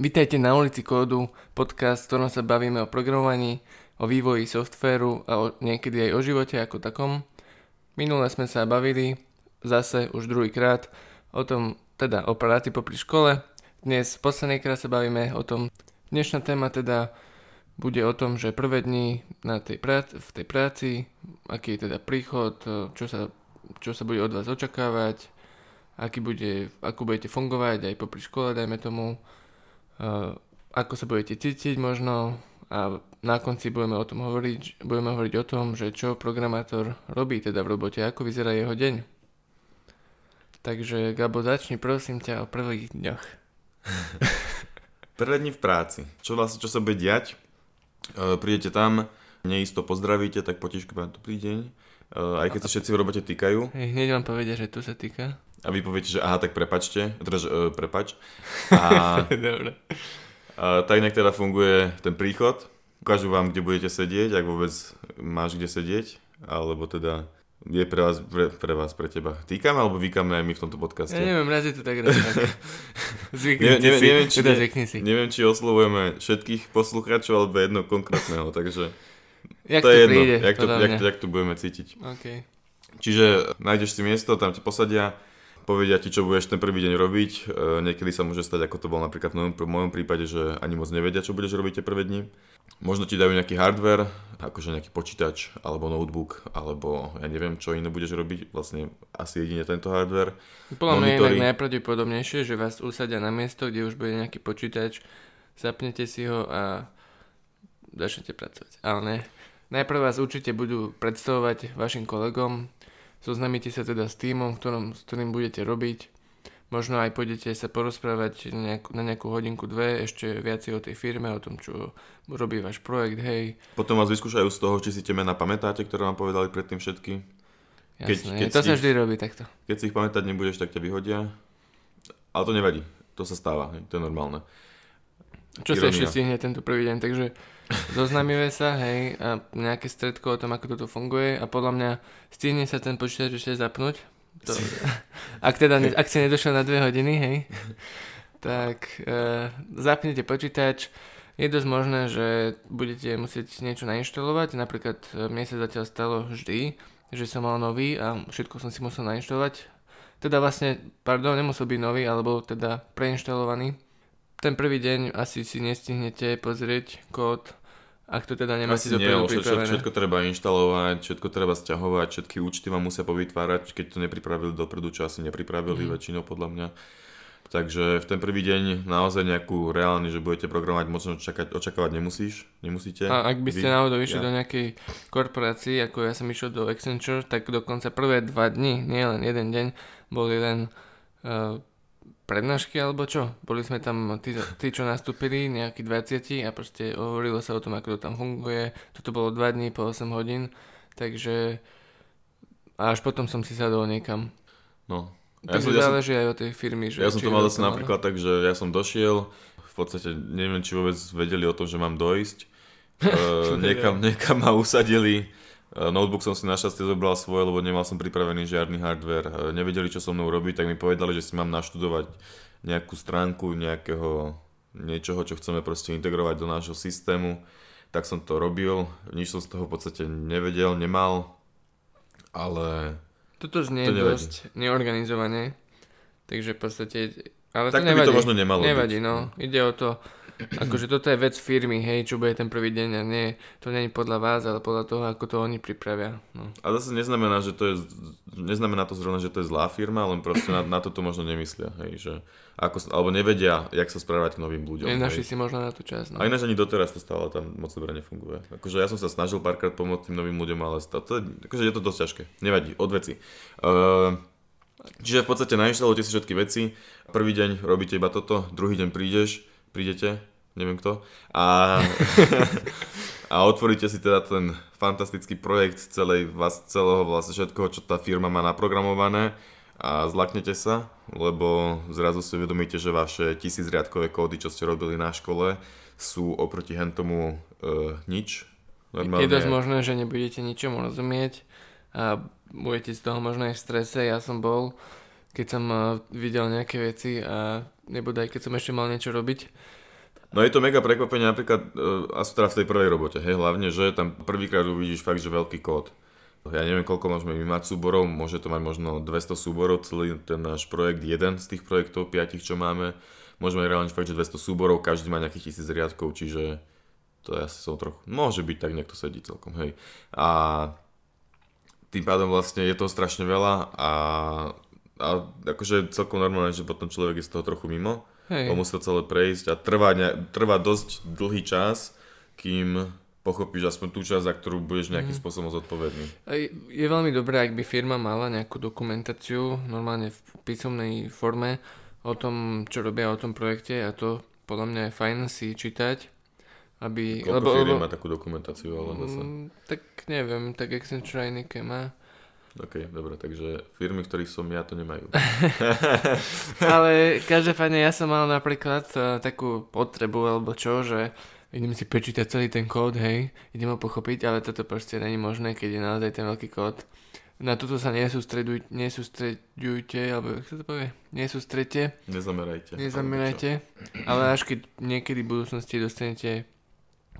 Vítajte na ulici kódu, podcast, v ktorom sa bavíme o programovaní, o vývoji softvéru a o, niekedy aj o živote ako takom. Minule sme sa bavili, zase už druhýkrát, o tom, teda o práci popri škole. Dnes v krát sa bavíme o tom, dnešná téma teda bude o tom, že prvé dni na tej práci, v tej práci, aký je teda príchod, čo sa, čo sa bude od vás očakávať, aký bude, ako budete fungovať aj popri škole, dajme tomu, ako sa budete cítiť možno a na konci budeme o tom hovoriť, budeme hovoriť o tom, že čo programátor robí teda v robote, ako vyzerá jeho deň. Takže Gabo, začni prosím ťa o prvých dňoch. Prvé dni v práci. Čo vlastne, čo sa bude diať? Uh, prídete tam, neisto pozdravíte, tak potišky vám dobrý deň. Uh, aj keď sa všetci v robote týkajú. Hneď vám povedia, že tu sa týka. A vy poviete, že aha, tak prepačte, teda, že, uh, prepač. A, Dobre. a tak nejak teda funguje ten príchod. Ukážu vám, kde budete sedieť, ak vôbec máš kde sedieť, alebo teda je pre vás, pre, pre vás, pre teba. Týkame alebo vykame aj my v tomto podcaste? Ja neviem, raz je to tak, raz je tak. Zvykni Ne- ne- si, neviem, či teda zvykni si. Neviem, či oslovujeme všetkých poslucháčov alebo jedno konkrétneho, takže Jak to je jedno, príde, jak, to, jak, jak to budeme cítiť. OK. Čiže nájdeš si miesto, tam ťa posadia, povedia ti, čo budeš ten prvý deň robiť. E, niekedy sa môže stať, ako to bol napríklad v mojom, prípade, že ani moc nevedia, čo budeš robiť tie prvé dni. Možno ti dajú nejaký hardware, akože nejaký počítač, alebo notebook, alebo ja neviem, čo iné budeš robiť. Vlastne asi jedine tento hardware. Podľa mňa je inak najpravdepodobnejšie, že vás usadia na miesto, kde už bude nejaký počítač, zapnete si ho a začnete pracovať. Ale ne. Najprv vás určite budú predstavovať vašim kolegom, zoznamíte sa teda s týmom, ktorom, s ktorým budete robiť. Možno aj pôjdete sa porozprávať nejak, na nejakú hodinku, dve, ešte viac o tej firme, o tom, čo robí váš projekt, hej. Potom vás vyskúšajú z toho, či si tie mená pamätáte, ktoré vám povedali predtým všetky. Keď- Jasné, keď to sa ich- vždy robí takto. Keď si ich pamätať nebudeš, tak ťa vyhodia. Ale to nevadí. To sa stáva, hej, to je normálne. Čo sa Ironia. ešte stihne tento prvý deň, takže zoznamíme sa, hej, a nejaké stredko o tom, ako toto funguje a podľa mňa stihne sa ten počítač ešte zapnúť. To, ak teda, ak si nedošiel na dve hodiny, hej, tak e, zapnite počítač. Je dosť možné, že budete musieť niečo nainštalovať, napríklad e, mne sa zatiaľ stalo vždy, že som mal nový a všetko som si musel nainštalovať. Teda vlastne, pardon, nemusel byť nový, alebo teda preinštalovaný. Ten prvý deň asi si nestihnete pozrieť kód, ak to teda nemáte Asi dopredu pripravené. všetko treba inštalovať, všetko treba stiahovať, všetky účty vám musia povytvárať, keď to nepripravili dopredu, čo asi nepripravili Mhm. väčšinou podľa mňa. Takže v ten prvý deň naozaj nejakú reálny, že budete programovať, možno čakať, očakávať nemusíš, nemusíte. A ak by ste Vy- náhodou išli ja. do nejakej korporácii, ako ja som išiel do Accenture, tak dokonca prvé dva dni, nie len jeden deň, boli len uh, prednášky alebo čo. Boli sme tam tí, tí, čo nastúpili, nejakí 20 a proste hovorilo sa o tom, ako to tam funguje. Toto bolo 2 dní po 8 hodín, takže a až potom som si sadol niekam. No. Ja Takže som, ja, som, záleží aj od tej firmy. Že ja som to mal zase napríklad tak, že ja som došiel, v podstate neviem, či vôbec vedeli o tom, že mám dojsť. Uh, niekam, niekam ma usadili. Uh, notebook som si našťastie zobral svoj, lebo nemal som pripravený žiadny hardware. Uh, nevedeli, čo so mnou robiť, tak mi povedali, že si mám naštudovať nejakú stránku nejakého niečoho, čo chceme proste integrovať do nášho systému. Tak som to robil, nič som z toho v podstate nevedel, nemal, ale Toto znie To dosť neorganizovane, takže v podstate... Ale tak to by nevadí. to možno nemalo Nevadí, byť. no. Ide o to, akože toto je vec firmy, hej, čo bude ten prvý deň a nie, to nie je podľa vás, ale podľa toho, ako to oni pripravia. No. A zase neznamená, že to je, neznamená to zrovna, že to je zlá firma, len proste na, na toto možno nemyslia, hej, že ako, alebo nevedia, jak sa správať k novým ľuďom. Nenašli si možno na to čas. No. A ináč ani doteraz to stále tam moc dobre nefunguje. Akože ja som sa snažil párkrát pomôcť tým novým ľuďom, ale stále, to je, akože je to dosť ťažké. Nevadí, od veci. Uh, čiže v podstate nainštalujete si všetky veci, prvý deň robíte iba toto, druhý deň prídeš, prídete, neviem kto, a, a otvoríte si teda ten fantastický projekt celej, vás, celého vlastne všetkoho, čo tá firma má naprogramované a zlaknete sa, lebo zrazu si uvedomíte, že vaše tisícriadkové kódy, čo ste robili na škole, sú oproti hentomu uh, nič. Je dosť možné, že nebudete ničomu rozumieť a budete z toho možno aj v strese. Ja som bol, keď som eh, videl nejaké veci a nebodaj, keď som ešte mal niečo robiť, No je to mega prekvapenie napríklad, uh, a teda v tej prvej robote, hej, hlavne, že tam prvýkrát uvidíš fakt, že veľký kód. Ja neviem, koľko môžeme my mať súborov, môže to mať možno 200 súborov, celý ten náš projekt, jeden z tých projektov, piatich, čo máme. Môžeme reálne fakt, že 200 súborov, každý má nejakých tisíc riadkov, čiže to asi som trochu, môže byť tak, nejak to sedí celkom, hej. A tým pádom vlastne je to strašne veľa a, a akože celkom normálne, že potom človek je z toho trochu mimo. Hej. On musí to celé prejsť a trvá, ne, trvá dosť dlhý čas, kým pochopíš aspoň tú časť, za ktorú budeš nejakým mm. spôsobom zodpovedný. Je veľmi dobré, ak by firma mala nejakú dokumentáciu, normálne v písomnej forme, o tom, čo robia o tom projekte a to podľa mňa je fajn si čítať. Aby, Koľko lebo, firmy má takú dokumentáciu, ale zase? Mm, tak neviem, tak Accenture aj Nike má. OK, dobre, takže firmy, ktorých som ja, to nemajú. Ale každopádne ja som mal napríklad uh, takú potrebu, alebo čo, že idem si prečítať celý ten kód, hej, idem ho pochopiť, ale toto proste není možné, keď je naozaj ten veľký kód. Na toto sa nesústreduj, nesústredujte, alebo jak sa to povie? Nesústredte. Nezamerajte. Nezamerajte, ale až keď niekedy v budúcnosti dostanete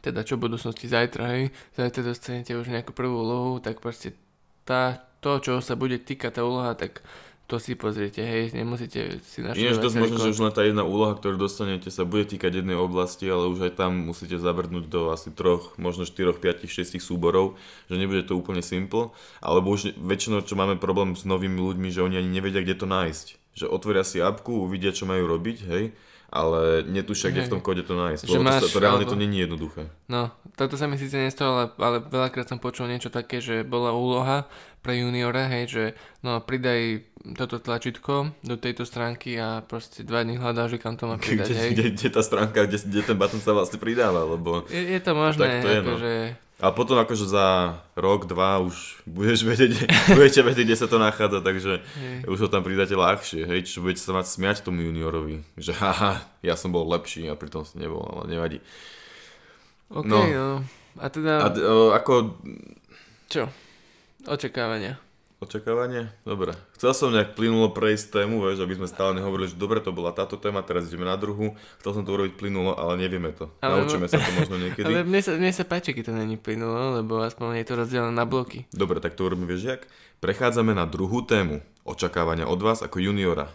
teda čo v budúcnosti zajtra, hej, zajtra dostanete už nejakú prvú úlohu, tak proste tá to, čo sa bude týkať tá úloha, tak to si pozriete, hej, nemusíte si naštudovať. Ináč dosť možno, že už len tá jedna úloha, ktorú dostanete, sa bude týkať jednej oblasti, ale už aj tam musíte zabrnúť do asi troch, možno 4, 5, 6 súborov, že nebude to úplne simple, alebo už väčšinou, čo máme problém s novými ľuďmi, že oni ani nevedia, kde to nájsť. Že otvoria si apku, uvidia, čo majú robiť, hej, ale netušia, kde v tom kóde to nájsť. Že máš, to, to reálne alebo... to není jednoduché. No, toto sa mi síce nestalo, ale, ale veľakrát som počul niečo také, že bola úloha pre juniora, hej, že no pridaj toto tlačítko do tejto stránky a proste dva dní hľadá, že kam to má pridať, kde. Kde, kde, tá stránka, kde, kde ten button sa vlastne pridáva, lebo... Je, je to možné, tak to je, no. že a potom akože za rok, dva už budeš vedieť, budete vedieť, kde sa to nachádza, takže hej. už ho tam pridáte ľahšie, hej, čiže budete sa mať smiať tomu juniorovi, že haha, ja som bol lepší a pritom som nebol, ale nevadí. OK, no. no. A teda... A, o, ako... Čo? Očakávania. Očakávanie? Dobre. Chcel som nejak plynulo prejsť tému, vieš, aby sme stále nehovorili, že dobre, to bola táto téma, teraz ideme na druhú. Chcel som to urobiť plynulo, ale nevieme to. Ale Naučíme no... sa to možno niekedy. Ale mne sa, mne sa páči, keď to není plynulo, lebo aspoň je to rozdelené na bloky. Dobre, tak to urobíme, vieš jak? Prechádzame na druhú tému. Očakávania od vás ako juniora.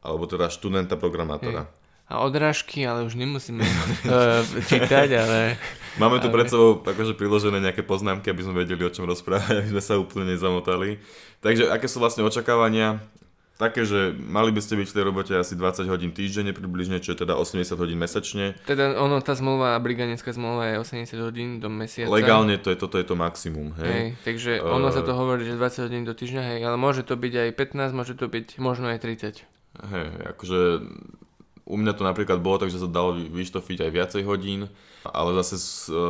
Alebo teda študenta programátora. Hej a odrážky, ale už nemusíme uh, čítať, ale... Máme tu ale... pred sebou akože priložené nejaké poznámky, aby sme vedeli, o čom rozprávať, aby sme sa úplne nezamotali. Takže aké sú vlastne očakávania? Také, že mali by ste byť v tej robote asi 20 hodín týždenne približne, čo je teda 80 hodín mesačne. Teda ono, tá zmluva, brigadnická zmluva je 80 hodín do mesiaca. Legálne to je, toto je to maximum, hej. hej takže uh... ono sa to hovorí, že 20 hodín do týždňa, hej, ale môže to byť aj 15, môže to byť možno aj 30. Hej, akože u mňa to napríklad bolo tak, že sa dalo vyštofiť aj viacej hodín, ale zase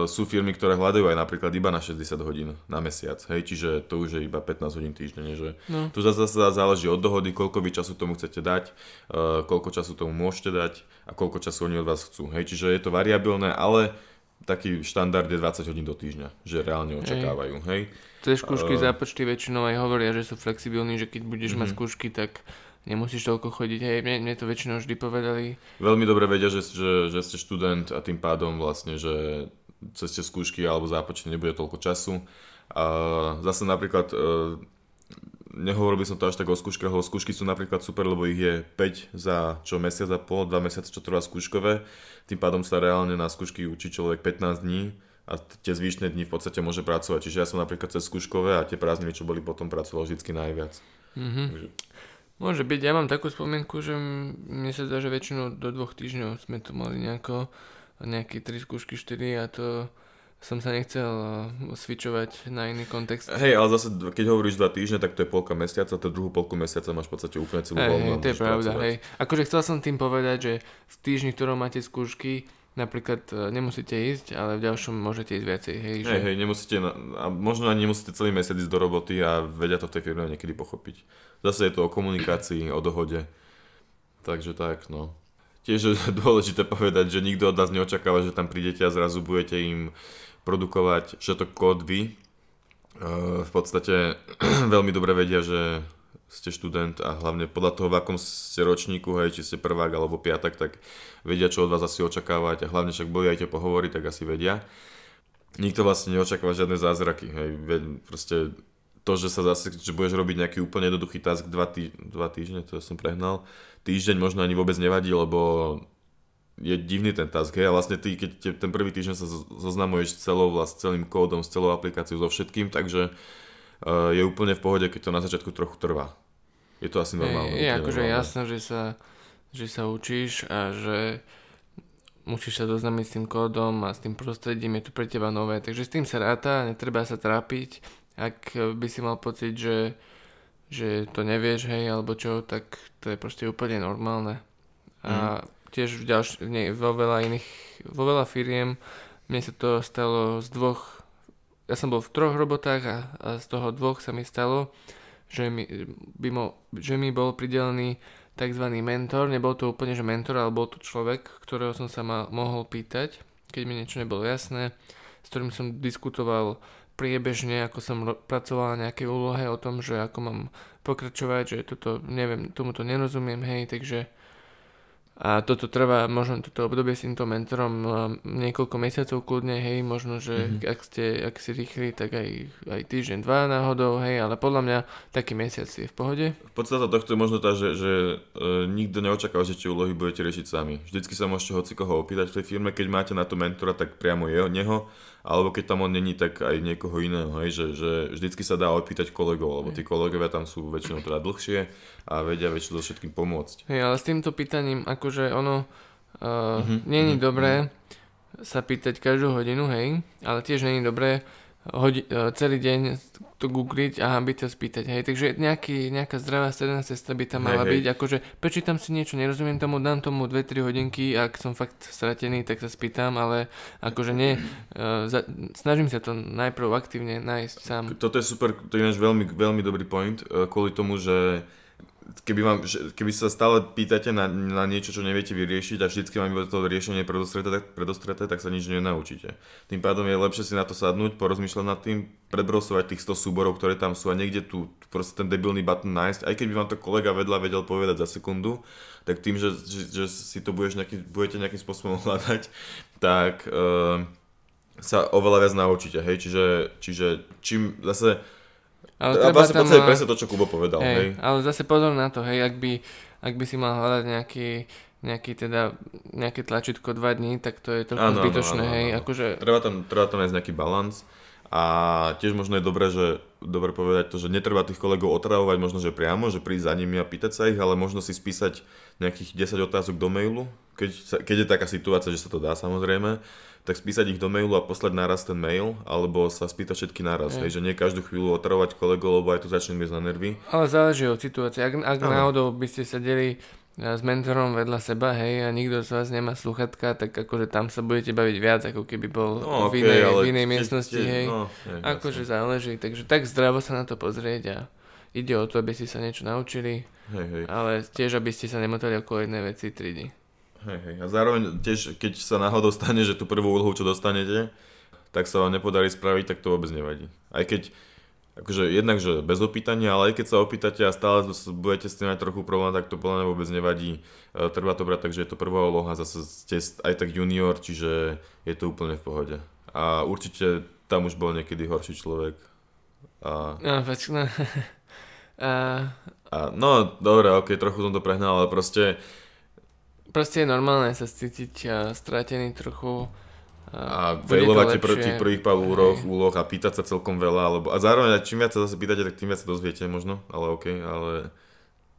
sú firmy, ktoré hľadajú aj napríklad iba na 60 hodín na mesiac, hej, čiže to už je iba 15 hodín týždenne, že no. tu zase záleží od dohody, koľko vy času tomu chcete dať, uh, koľko času tomu môžete dať a koľko času oni od vás chcú, hej, čiže je to variabilné, ale taký štandard je 20 hodín do týždňa, že reálne očakávajú, hej. Tie skúšky uh, zápočty väčšinou aj hovoria, že sú flexibilní, že keď budeš uh-huh. mať mhm. skúšky, tak nemusíš toľko chodiť. Hej, mne, mne to väčšinou vždy povedali. Veľmi dobre vedia, že, že, že ste študent a tým pádom vlastne, že cez tie skúšky alebo zápočty nebude toľko času. A zase napríklad, e, nehovoril by som to až tak o skúškach, lebo skúšky sú napríklad super, lebo ich je 5 za čo mesiac a pol, 2 mesiace, čo trvá skúškové. Tým pádom sa reálne na skúšky učí človek 15 dní a tie zvyšné dni v podstate môže pracovať. Čiže ja som napríklad cez skúškové a tie prázdniny, čo boli potom, pracoval vždy najviac. Mm-hmm. Takže... Môže byť, ja mám takú spomienku, že mne sa zdá, že väčšinou do dvoch týždňov sme to mali nejako, nejaké 3 skúšky, 4 a to som sa nechcel uh, switchovať na iný kontext. Hej, ale zase, keď hovoríš 2 týždne, tak to je polka mesiaca, to druhú polku mesiaca máš v podstate úplne celú hey, voľnú. Hej, to je pravda, hej. Akože chcel som tým povedať, že v týždni, ktorom máte skúšky, napríklad uh, nemusíte ísť, ale v ďalšom môžete ísť viacej. Hej, že... hej, hej nemusíte, a možno ani nemusíte celý mesiac ísť do roboty a vedia to v tej firme niekedy pochopiť. Zase je to o komunikácii, o dohode. Takže tak, no. Tiež je dôležité povedať, že nikto od vás neočakáva, že tam prídete a zrazu budete im produkovať všetok kód vy. V podstate veľmi dobre vedia, že ste študent a hlavne podľa toho, v akom ste ročníku, hej, či ste prvák alebo piatak, tak vedia, čo od vás asi očakávať a hlavne však boli aj tie pohovory, tak asi vedia. Nikto vlastne neočakáva žiadne zázraky, hej, proste to, že sa zase, že budeš robiť nejaký úplne jednoduchý task dva, tý, dva týždne, to som prehnal, týždeň možno ani vôbec nevadí, lebo je divný ten task, hej, a vlastne ty, keď te, ten prvý týždeň sa zoznamuješ celou, vlast, celým kódom, s celou aplikáciou, so všetkým, takže uh, je úplne v pohode, keď to na začiatku trochu trvá. Je to asi normálne. Je, je akože jasné, že sa, že sa učíš a že musíš sa doznámiť s tým kódom a s tým prostredím, je to pre teba nové, takže s tým sa ráta, netreba sa trápiť, ak by si mal pocit, že, že to nevieš, hej, alebo čo, tak to je proste úplne normálne. A mm. tiež v ďalš- nie, vo veľa iných, vo veľa firiem mne sa to stalo z dvoch, ja som bol v troch robotách a, a z toho dvoch sa mi stalo, že mi, by mo, že mi bol pridelený tzv. mentor, nebol to úplne že mentor, ale bol to človek, ktorého som sa ma, mohol pýtať, keď mi niečo nebolo jasné, s ktorým som diskutoval priebežne, ako som pracoval na nejakej úlohe o tom, že ako mám pokračovať, že toto, neviem, tomuto nerozumiem, hej, takže a toto trvá, možno toto obdobie s týmto mentorom niekoľko mesiacov kľudne, hej, možno, že mm-hmm. ak, ste, ak si rýchli, tak aj, aj týždeň, dva náhodou, hej, ale podľa mňa taký mesiac je v pohode. V podstate tohto je možno tá, že, že e, nikto neočakáva, že tie úlohy budete riešiť sami. Vždycky sa môžete hoci koho opýtať v tej firme, keď máte na to mentora, tak priamo jeho, neho, alebo keď tam on není, tak aj niekoho iného, hej, že, že vždycky sa dá opýtať kolegov, lebo tí kolegovia tam sú väčšinou teda dlhšie a vedia väčšinou so všetkým pomôcť. Hej, ale s týmto pýtaním, akože ono uh, mm-hmm. není mm-hmm. dobré sa pýtať každú hodinu, hej, ale tiež není dobré hodi- e, celý deň to googliť a byť sa spýtať, hej. Takže nejaký, nejaká zdravá stredná cesta by tam mala hej, byť, hej. akože prečítam si niečo, nerozumiem tomu, dám tomu 2-3 hodinky ak som fakt stratený, tak sa spýtam, ale akože nie, uh, za, snažím sa to najprv aktívne nájsť sám. Toto je super, to je náš veľmi, veľmi dobrý point, uh, kvôli tomu, že keby, vám, keby sa stále pýtate na, na niečo, čo neviete vyriešiť a vždycky vám to riešenie predostreté, predostreté, tak sa nič nenaučíte. Tým pádom je lepšie si na to sadnúť, porozmýšľať nad tým, predbrosovať tých 100 súborov, ktoré tam sú a niekde tu proste ten debilný button nájsť, aj keď by vám to kolega vedľa vedel povedať za sekundu, tak tým, že, že, že si to budeš nejaký, budete nejakým spôsobom hľadať, tak uh, sa oveľa viac naučíte, hej, čiže, čiže čím zase ale treba tam... Podstate presne to, čo Kubo povedal. Hej, hej. Ale zase pozor na to, hej, ak by, ak by si mal hľadať nejaký, nejaký teda, nejaké tlačítko 2 dní, tak to je trochu ano, zbytočné, ano, hej. Ano. Akože... Treba, tam, treba tam nájsť nejaký balans. A tiež možno je dobré, že dobre povedať to, že netreba tých kolegov otravovať možno, že priamo, že prísť za nimi a pýtať sa ich, ale možno si spísať nejakých 10 otázok do mailu, keď, keď je taká situácia, že sa to dá samozrejme tak spísať ich do mailu a poslať naraz ten mail, alebo sa spýtať všetky naraz, hej, že nie každú chvíľu otravovať kolegov, lebo aj to začne miesť na nervy. Ale záleží od situácie. Ak, ak náhodou by ste sedeli eh, s mentorom vedľa seba, hej, a nikto z vás nemá sluchatka, tak akože tam sa budete baviť viac, ako keby bol no, v inej, okay, v inej miestnosti, tie, hej. No, hej akože jasne. záleží, takže tak zdravo sa na to pozrieť a ide o to, aby ste sa niečo naučili, hej, hej. ale tiež, aby ste sa nemotali okolo jednej veci 3 dní. Hej, hej. A zároveň tiež, keď sa náhodou stane, že tú prvú úlohu, čo dostanete, tak sa vám nepodarí spraviť, tak to vôbec nevadí. Aj keď, akože jednak, že bez opýtania, ale aj keď sa opýtate a stále budete s tým mať trochu problém, tak to podľa mňa vôbec nevadí. E, treba to brať tak, že je to prvá úloha, zase ste aj tak junior, čiže je to úplne v pohode. A určite tam už bol niekedy horší človek. A... No, no. a... a... No, dobre, ok, trochu som to prehnal, ale proste proste je normálne sa cítiť uh, stratený trochu. A, a failovať pr- tých prvých pár úloh, úloh a pýtať sa celkom veľa, alebo, a zároveň čím viac sa zase pýtate, tak tým viac sa dozviete možno, ale OK, ale...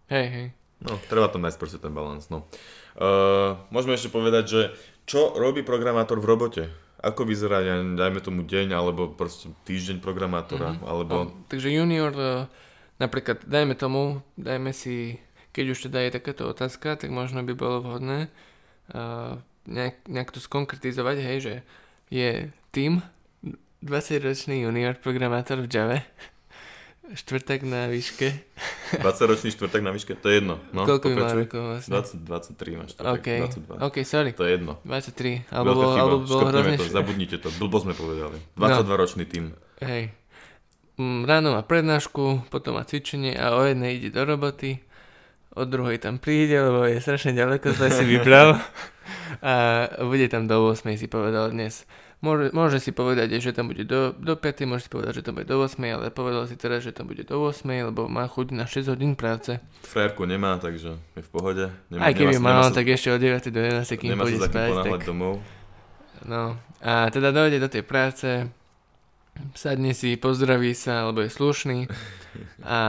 Hej, hej. No, treba tam nájsť proste ten balans, no. Uh, môžeme ešte povedať, že čo robí programátor v robote? Ako vyzerá, ja, dajme tomu deň, alebo proste týždeň programátora, mm-hmm. alebo... No, takže junior, uh, napríklad, dajme tomu, dajme si keď už teda je takáto otázka, tak možno by bolo vhodné uh, nejak, nejak to skonkretizovať, hej, že je tým 20-ročný junior programátor v Java, štvrtak na výške. 20-ročný štvrtak na výške, to je jedno. No, Koľko by mal rokov vlastne? 20, 23 máš štvrtak, okay. 22. OK, sorry. To je jedno. 23, alebo, bolo, alebo bolo hrozne... to, zabudnite to, blbo sme povedali. 22-ročný no. tým. Hej. mm, ráno má prednášku, potom má cvičenie a o jednej ide do roboty, o druhej tam príde, lebo je strašne ďaleko, sme si vybral a bude tam do 8 si povedal dnes. Môže, môže si povedať, že tam bude do, do 5, môže si povedať, že tam bude do 8, ale povedal si teraz, že tam bude do 8, lebo má chuť na 6 hodín práce. Frajerku nemá, takže je v pohode. Nemá, Aj keby nemá, mal, nemá tak ešte od 9 do 11, kým pôjde spať. tak... domov. No, a teda dojde do tej práce, sadne si, pozdraví sa, alebo je slušný a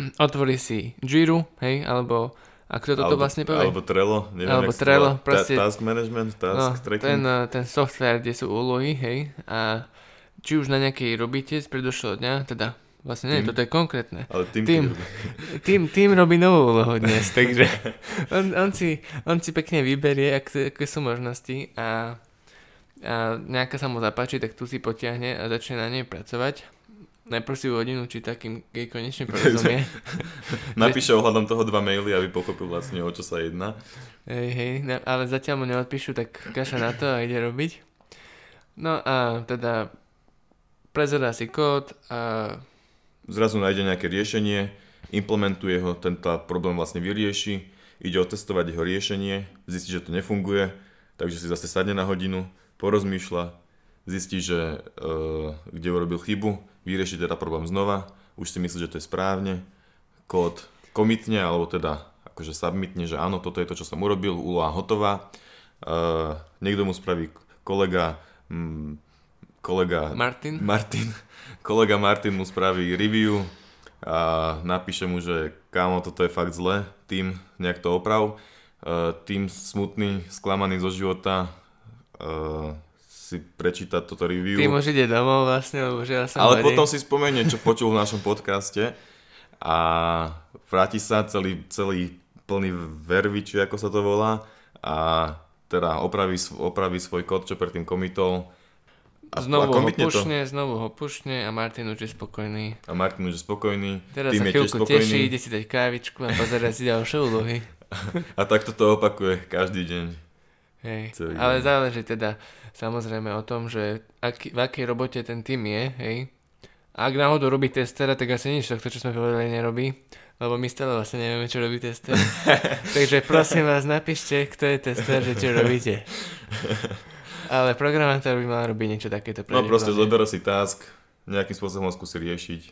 otvorí si Jira, hej, alebo a kto toto alebo, vlastne povie? Alebo Trello, neviem, alebo Trello, proste, task management, task no, tracking. Ten, eh, ten software, kde sú úlohy, hej, a či už na nejakej robíte z predošlého dňa, teda Vlastne nie, toto je konkrétne. Ale tým, tým, tým, tým robí novú úlohu dnes, takže on, on, si, on si pekne vyberie, aké, aké sú možnosti a, a nejaká sa mu zapáči, tak tu si potiahne a začne na nej pracovať najprv si hodinu či takým jej konečne porozumie. Napíše ohľadom toho dva maily, aby pochopil vlastne o čo sa jedná. Hej, hej, ale zatiaľ mu neodpíšu, tak kaša na to a ide robiť. No a teda prezerá si kód a... Zrazu nájde nejaké riešenie, implementuje ho, tento problém vlastne vyrieši, ide otestovať jeho riešenie, zistí, že to nefunguje, takže si zase sadne na hodinu, porozmýšľa, zistí, že uh, kde urobil chybu, vyrieši teda problém znova, už si myslí, že to je správne, kód komitne, alebo teda akože submitne, že áno, toto je to, čo som urobil, úloha hotová. Uh, niekto mu spraví kolega, mm, kolega Martin. Martin, kolega Martin mu spraví review a napíše mu, že kámo, toto je fakt zle, tým nejak to oprav. Uh, tým smutný, sklamaný zo života, uh, si prečítať toto review. Ty môže ide domov vlastne, lebo že ja som Ale potom si spomenie, čo počul v našom podcaste a vráti sa celý, celý plný vervy, či ako sa to volá a teda opraví, opraví svoj kód, čo predtým komitol. A, znovu a ho pušne, to. znovu ho pušne a Martin už je spokojný. A Martin už je spokojný. Teraz sa chvíľku teší, ide si dať kávičku a pozera si ďalšie úlohy. a takto to opakuje každý deň. Hej, ale záleží teda samozrejme o tom, že aký, v akej robote ten tým je, hej. A ak náhodou robí testera, tak asi nič to, čo sme povedali, nerobí. Lebo my stále vlastne nevieme, čo robí tester. Takže prosím vás, napíšte, kto je tester, že čo robíte. Ale programátor by mal robiť niečo takéto. No proste zoberá si task, nejakým spôsobom ho skúsi riešiť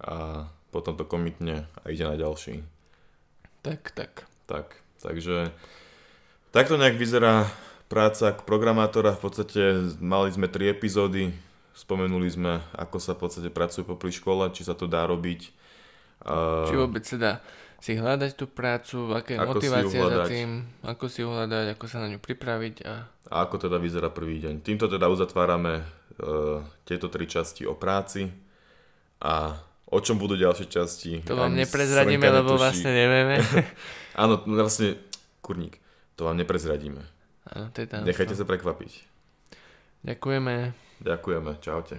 a potom to komitne a ide na ďalší. Tak, tak. Tak, takže Takto nejak vyzerá práca ako programátora. V podstate mali sme tri epizódy, spomenuli sme, ako sa v podstate pracuje popri škole, či sa to dá robiť. Či vôbec sa dá si hľadať tú prácu, aké je motivácia za tým, ako si ju hľadať, ako sa na ňu pripraviť. A... a ako teda vyzerá prvý deň. Týmto teda uzatvárame uh, tieto tri časti o práci a o čom budú ďalšie časti. To vám neprezradíme, lebo vlastne nevieme. Áno, vlastne, kurník. To vám neprezradíme. Áno, to je tam. Nechajte sa prekvapiť. Ďakujeme. Ďakujeme. Čaute.